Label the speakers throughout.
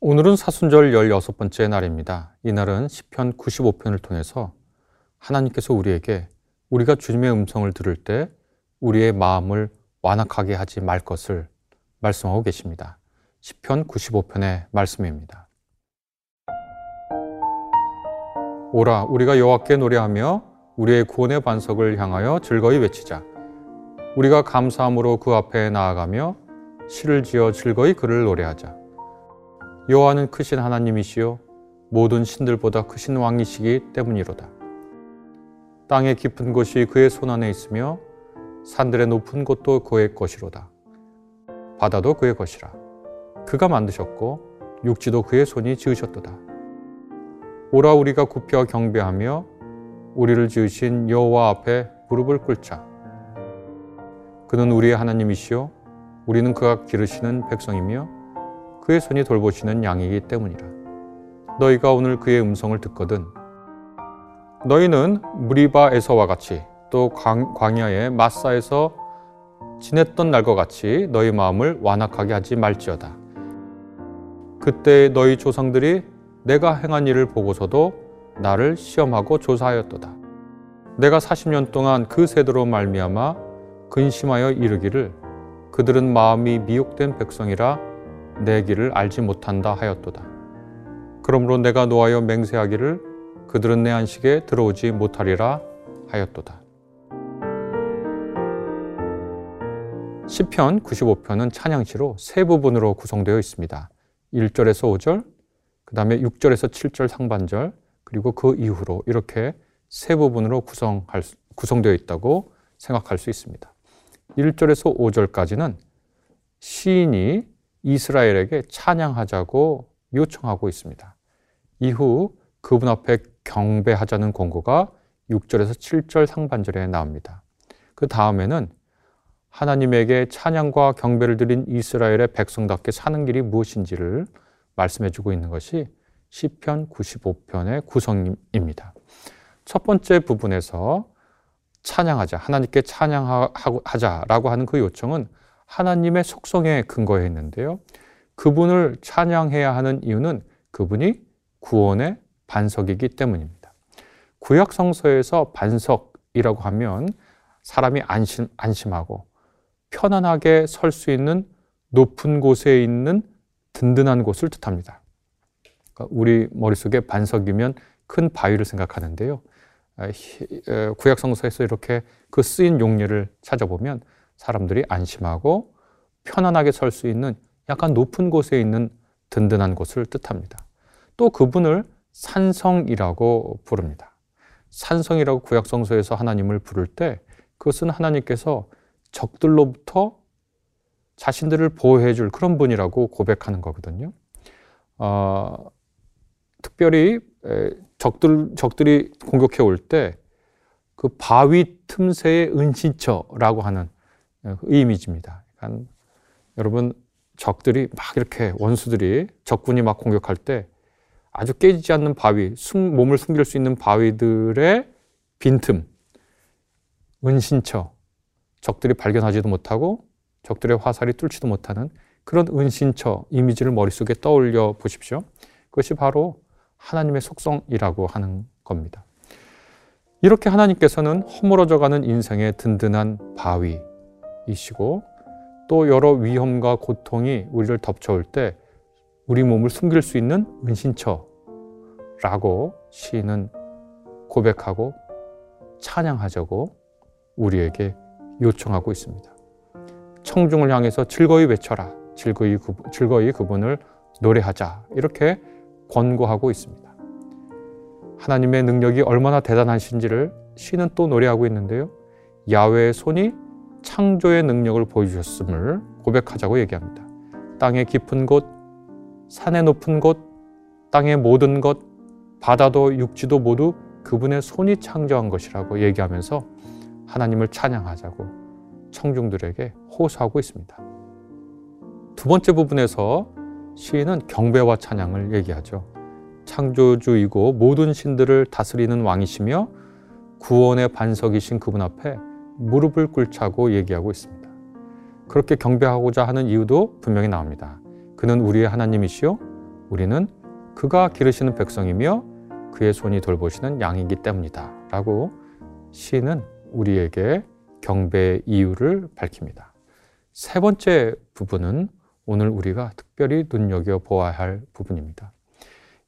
Speaker 1: 오늘은 사순절 16번째 날입니다. 이날은 시편 95편을 통해서 하나님께서 우리에게 우리가 주님의 음성을 들을 때 우리의 마음을 완악하게 하지 말 것을 말씀하고 계십니다. 시편 95편의 말씀입니다. 오라 우리가 여호와께 노래하며 우리의 구원의 반석을 향하여 즐거이 외치자. 우리가 감사함으로 그 앞에 나아가며 시를 지어 즐거이 그를 노래하자. 여호와는 크신 하나님이시요 모든 신들보다 크신 왕이시기 때문이로다. 땅의 깊은 곳이 그의 손 안에 있으며 산들의 높은 곳도 그의 것이로다. 바다도 그의 것이라. 그가 만드셨고 육지도 그의 손이 지으셨도다. 오라 우리가 굽혀 경배하며 우리를 지으신 여호와 앞에 무릎을 꿇자. 그는 우리의 하나님이시요 우리는 그가 기르시는 백성이며 그의 손이 돌보시는 양이기 때문이라. 너희가 오늘 그의 음성을 듣거든 너희는 무리바에서와 같이 또 광야의 마사에서 지냈던 날과 같이 너희 마음을 완악하게 하지 말지어다. 그때 너희 조상들이 내가 행한 일을 보고서도 나를 시험하고 조사하였도다. 내가 40년 동안 그 세대로 말미암아 근심하여 이르기를 그들은 마음이 미혹된 백성이라 내 길을 알지 못한다 하였도다. 그러므로 내가 노하여 맹세하기를 그들은 내 안식에 들어오지 못하리라 하였도다. 시편 95편은 찬양시로 세 부분으로 구성되어 있습니다. 1절에서 5절, 그 다음에 6절에서 7절 상반절, 그리고 그 이후로 이렇게 세 부분으로 구성할, 구성되어 있다고 생각할 수 있습니다. 1절에서 5절까지는 시인이 이스라엘에게 찬양하자고 요청하고 있습니다. 이후 그분 앞에 경배하자는 권고가 6절에서 7절 상반절에 나옵니다. 그 다음에는 하나님에게 찬양과 경배를 드린 이스라엘의 백성답게 사는 길이 무엇인지를 말씀해 주고 있는 것이 시편 95편의 구성입니다. 첫 번째 부분에서 찬양하자, 하나님께 찬양하자라고 하는 그 요청은 하나님의 속성에 근거해 있는데요. 그분을 찬양해야 하는 이유는 그분이 구원의 반석이기 때문입니다. 구약 성서에서 반석이라고 하면 사람이 안심, 안심하고 편안하게 설 수 있는 높은 곳에 있는 든든한 곳을 뜻합니다. 그러니까 우리 머릿속에 반석이면 큰 바위를 생각하는데요. 아, 구약 성서에서 이렇게 그 쓰인 용례를 찾아보면 사람들이 안심하고 편안하게 설 수 있는 약간 높은 곳에 있는 든든한 곳을 뜻합니다. 또 그분을 산성이라고 부릅니다. 산성이라고 구약성서에서 하나님을 부를 때 그것은 하나님께서 적들로부터 자신들을 보호해 줄 그런 분이라고 고백하는 거거든요. 어, 특별히 적들, 적들이 공격해 올 때 그 바위 틈새의 은신처라고 하는 그 이미지입니다. 그러니까 여러분 적들이 막 이렇게 원수들이 적군이 막 공격할 때 아주 깨지지 않는 바위, 숨, 몸을 숨길 수 있는 바위들의 빈틈, 은신처, 적들이 발견하지도 못하고 적들의 화살이 뚫지도 못하는 그런 은신처 이미지를 머릿속에 떠올려 보십시오. 그것이 바로 하나님의 속성이라고 하는 겁니다. 이렇게 하나님께서는 허물어져가는 인생의 든든한 바위 이시고 또 여러 위험과 고통이 우리를 덮쳐올 때 우리 몸을 숨길 수 있는 은신처라고 시인은 고백하고 찬양하자고 우리에게 요청하고 있습니다. 청중을 향해서 즐거이 외쳐라. 즐거이, 즐거이 그분을 노래하자. 이렇게 권고하고 있습니다. 하나님의 능력이 얼마나 대단하신지를 시는 또 노래하고 있는데요. 야외의 손이 창조의 능력을 보여주셨음을 고백하자고 얘기합니다. 땅의 깊은 곳, 산의 높은 곳, 땅의 모든 것, 바다도 육지도 모두 그분의 손이 창조한 것이라고 얘기하면서 하나님을 찬양하자고 청중들에게 호소하고 있습니다. 두 번째 부분에서 시인은 경배와 찬양을 얘기하죠. 창조주이고 모든 신들을 다스리는 왕이시며 구원의 반석이신 그분 앞에 무릎을 꿇자고 얘기하고 있습니다. 그렇게 경배하고자 하는 이유도 분명히 나옵니다. 그는 우리의 하나님이시요 우리는 그가 기르시는 백성이며 그의 손이 돌보시는 양이기 때문이다. 라고 시인은 우리에게 경배의 이유를 밝힙니다. 세 번째 부분은 오늘 우리가 특별히 눈여겨 보아야 할 부분입니다.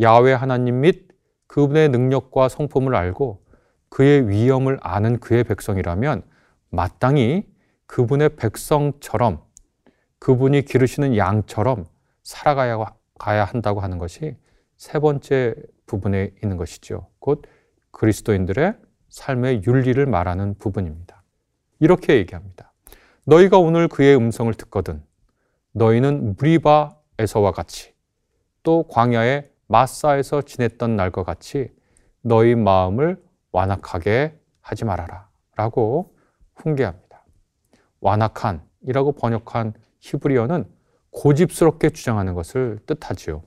Speaker 1: 야외 하나님 및 그분의 능력과 성품을 알고 그의 위엄을 아는 그의 백성이라면 마땅히 그분의 백성처럼 그분이 기르시는 양처럼 살아가야 가야 한다고 하는 것이 세 번째 부분에 있는 것이죠. 곧 그리스도인들의 삶의 윤리를 말하는 부분입니다. 이렇게 얘기합니다. 너희가 오늘 그의 음성을 듣거든 너희는 무리바에서와 같이 또 광야의 마사에서 지냈던 날과 같이 너희 마음을 완악하게 하지 말아라 라고 훈계합니다. 완악한이라고 번역한 히브리어는 고집스럽게 주장하는 것을 뜻하지요.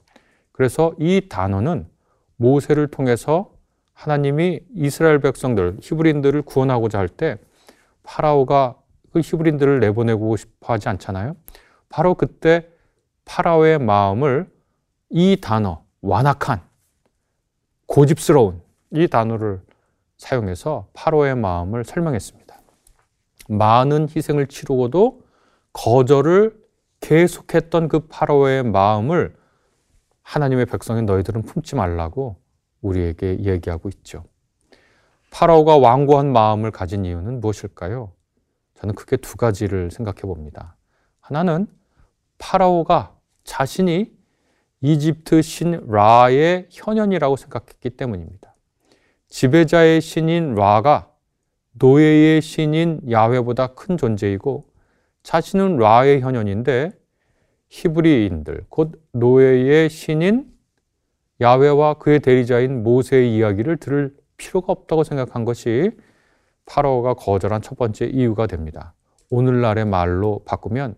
Speaker 1: 그래서 이 단어는 모세를 통해서 하나님이 이스라엘 백성들, 히브리인들을 구원하고자 할 때 파라오가 그 히브리인들을 내보내고 싶어 하지 않잖아요. 바로 그때 파라오의 마음을 이 단어, 완악한, 고집스러운 이 단어를 사용해서 파로의 마음을 설명했습니다. 많은 희생을 치르고도 거절을 계속했던 그 파로의 마음을 하나님의 백성인 너희들은 품지 말라고 우리에게 얘기하고 있죠. 파라오가 완고한 마음을 가진 이유는 무엇일까요? 저는 크게 두 가지를 생각해 봅니다. 하나는 파라오가 자신이 이집트 신 라의 현현이라고 생각했기 때문입니다. 지배자의 신인 라가 노예의 신인 야훼보다 큰 존재이고 자신은 라의 현현인데 히브리인들 곧 노예의 신인 야훼와 그의 대리자인 모세의 이야기를 들을 필요가 없다고 생각한 것이 파라오가 거절한 첫 번째 이유가 됩니다. 오늘날의 말로 바꾸면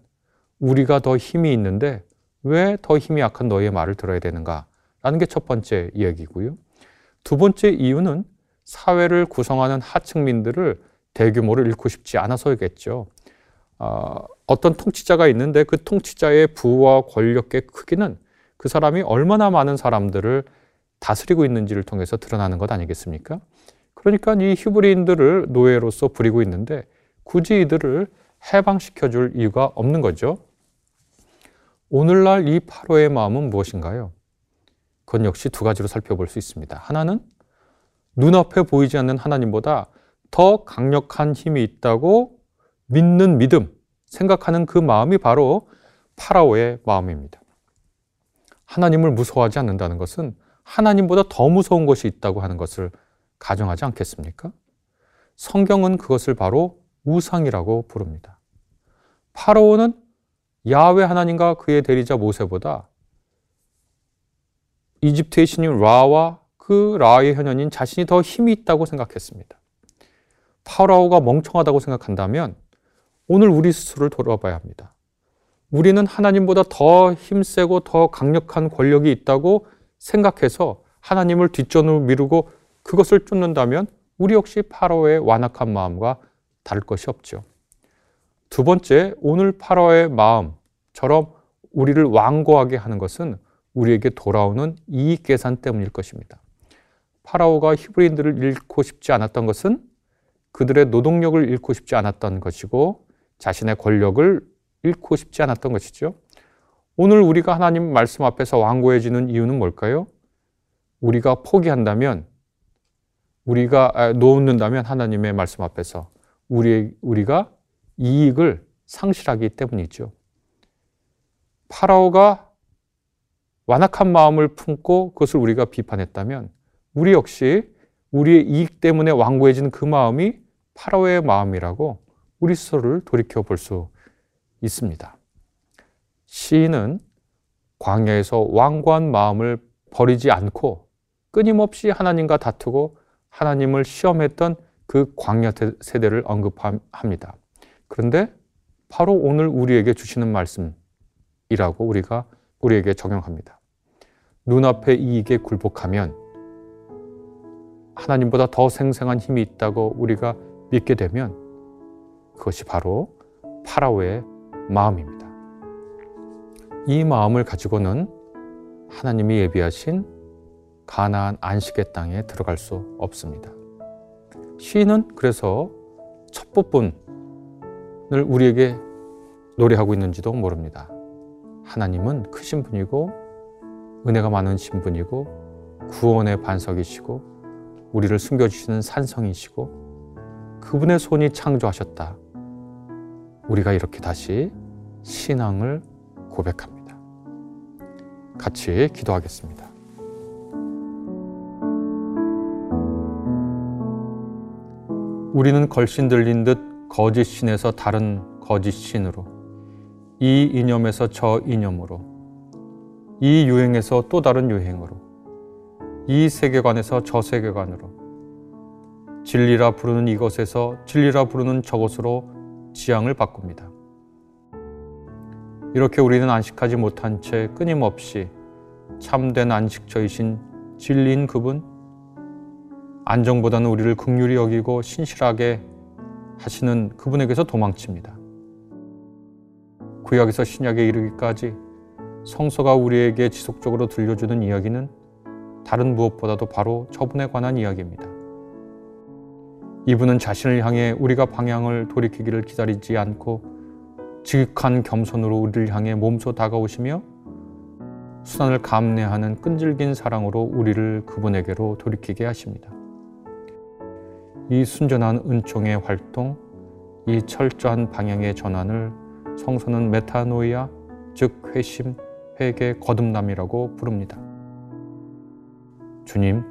Speaker 1: 우리가 더 힘이 있는데 왜 더 힘이 약한 너희의 말을 들어야 되는가? 라는 게 첫 번째 이야기고요. 두 번째 이유는 사회를 구성하는 하층민들을 대규모로 잃고 싶지 않아서겠죠. 어, 어떤 통치자가 있는데 그 통치자의 부와 권력의 크기는 그 사람이 얼마나 많은 사람들을 다스리고 있는지를 통해서 드러나는 것 아니겠습니까? 그러니까 이 히브리인들을 노예로서 부리고 있는데 굳이 이들을 해방시켜 줄 이유가 없는 거죠. 오늘날 이 파로의 마음은 무엇인가요? 그건 역시 두 가지로 살펴볼 수 있습니다. 하나는 눈앞에 보이지 않는 하나님보다 더 강력한 힘이 있다고 믿는 믿음, 생각하는 그 마음이 바로 파라오의 마음입니다. 하나님을 무서워하지 않는다는 것은 하나님보다 더 무서운 것이 있다고 하는 것을 가정하지 않겠습니까? 성경은 그것을 바로 우상이라고 부릅니다. 파라오는 야훼 하나님과 그의 대리자 모세보다 이집트의 신인 라와 그 라의 현현인 자신이 더 힘이 있다고 생각했습니다. 파라오가 멍청하다고 생각한다면 오늘 우리 스스로를 돌아봐야 합니다. 우리는 하나님보다 더 힘세고 더 강력한 권력이 있다고 생각해서 하나님을 뒷전으로 미루고 그것을 쫓는다면 우리 역시 파라오의 완악한 마음과 다를 것이 없죠. 두 번째, 오늘 파라오의 마음처럼 우리를 완고하게 하는 것은 우리에게 돌아오는 이익 계산 때문일 것입니다. 파라오가 히브리인들을 잃고 싶지 않았던 것은 그들의 노동력을 잃고 싶지 않았던 것이고 자신의 권력을 잃고 싶지 않았던 것이죠. 오늘 우리가 하나님 말씀 앞에서 완고해지는 이유는 뭘까요? 우리가 포기한다면, 우리가 놓는다면 하나님의 말씀 앞에서 우리, 우리가 이익을 상실하기 때문이죠. 파라오가 완악한 마음을 품고 그것을 우리가 비판했다면 우리 역시 우리의 이익 때문에 완고해진 그 마음이 파라오의 마음이라고 우리 스스로를 돌이켜 볼 수 있습니다. 시인은 광야에서 완고한 마음을 버리지 않고 끊임없이 하나님과 다투고 하나님을 시험했던 그 광야 세대를 언급합니다. 그런데 바로 오늘 우리에게 주시는 말씀이라고 우리가 우리에게 적용합니다. 눈앞의 이익에 굴복하면 하나님보다 더 생생한 힘이 있다고 우리가 믿게 되면 그것이 바로 파라오의 마음입니다. 이 마음을 가지고는 하나님이 예비하신 가나안 안식의 땅에 들어갈 수 없습니다. 시인은 그래서 첫 부분을 우리에게 노래하고 있는지도 모릅니다. 하나님은 크신 분이고 은혜가 많은 신 분이고 구원의 반석이시고 우리를 숨겨주시는 산성이시고 그분의 손이 창조하셨다. 우리가 이렇게 다시 신앙을 고백합니다. 같이 기도하겠습니다. 우리는 걸신 들린 듯 거짓 신에서 다른 거짓 신으로 이 이념에서 저 이념으로 이 유행에서 또 다른 유행으로 이 세계관에서 저 세계관으로 진리라 부르는 이것에서 진리라 부르는 저것으로 지향을 바꿉니다. 이렇게 우리는 안식하지 못한 채 끊임없이 참된 안식처이신 진리인 그분, 안정보다는 우리를 극률히 여기고 신실하게 하시는 그분에게서 도망칩니다. 구약에서 신약에 이르기까지 성서가 우리에게 지속적으로 들려주는 이야기는 다른 무엇보다도 바로 저분에 관한 이야기입니다. 이분은 자신을 향해 우리가 방향을 돌이키기를 기다리지 않고 지극한 겸손으로 우리를 향해 몸소 다가오시며 수단을 감내하는 끈질긴 사랑으로 우리를 그분에게로 돌이키게 하십니다. 이 순전한 은총의 활동, 이 철저한 방향의 전환을 성서는 메타노이아, 즉 회심, 회개, 거듭남이라고 부릅니다. 주님,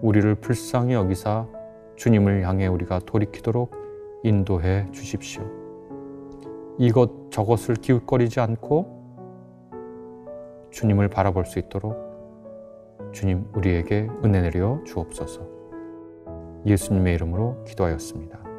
Speaker 1: 우리를 불쌍히 여기사 주님을 향해 우리가 돌이키도록 인도해 주십시오. 이것 저것을 기웃거리지 않고 주님을 바라볼 수 있도록 주님 우리에게 은혜 내려 주옵소서. 예수님의 이름으로 기도하였습니다.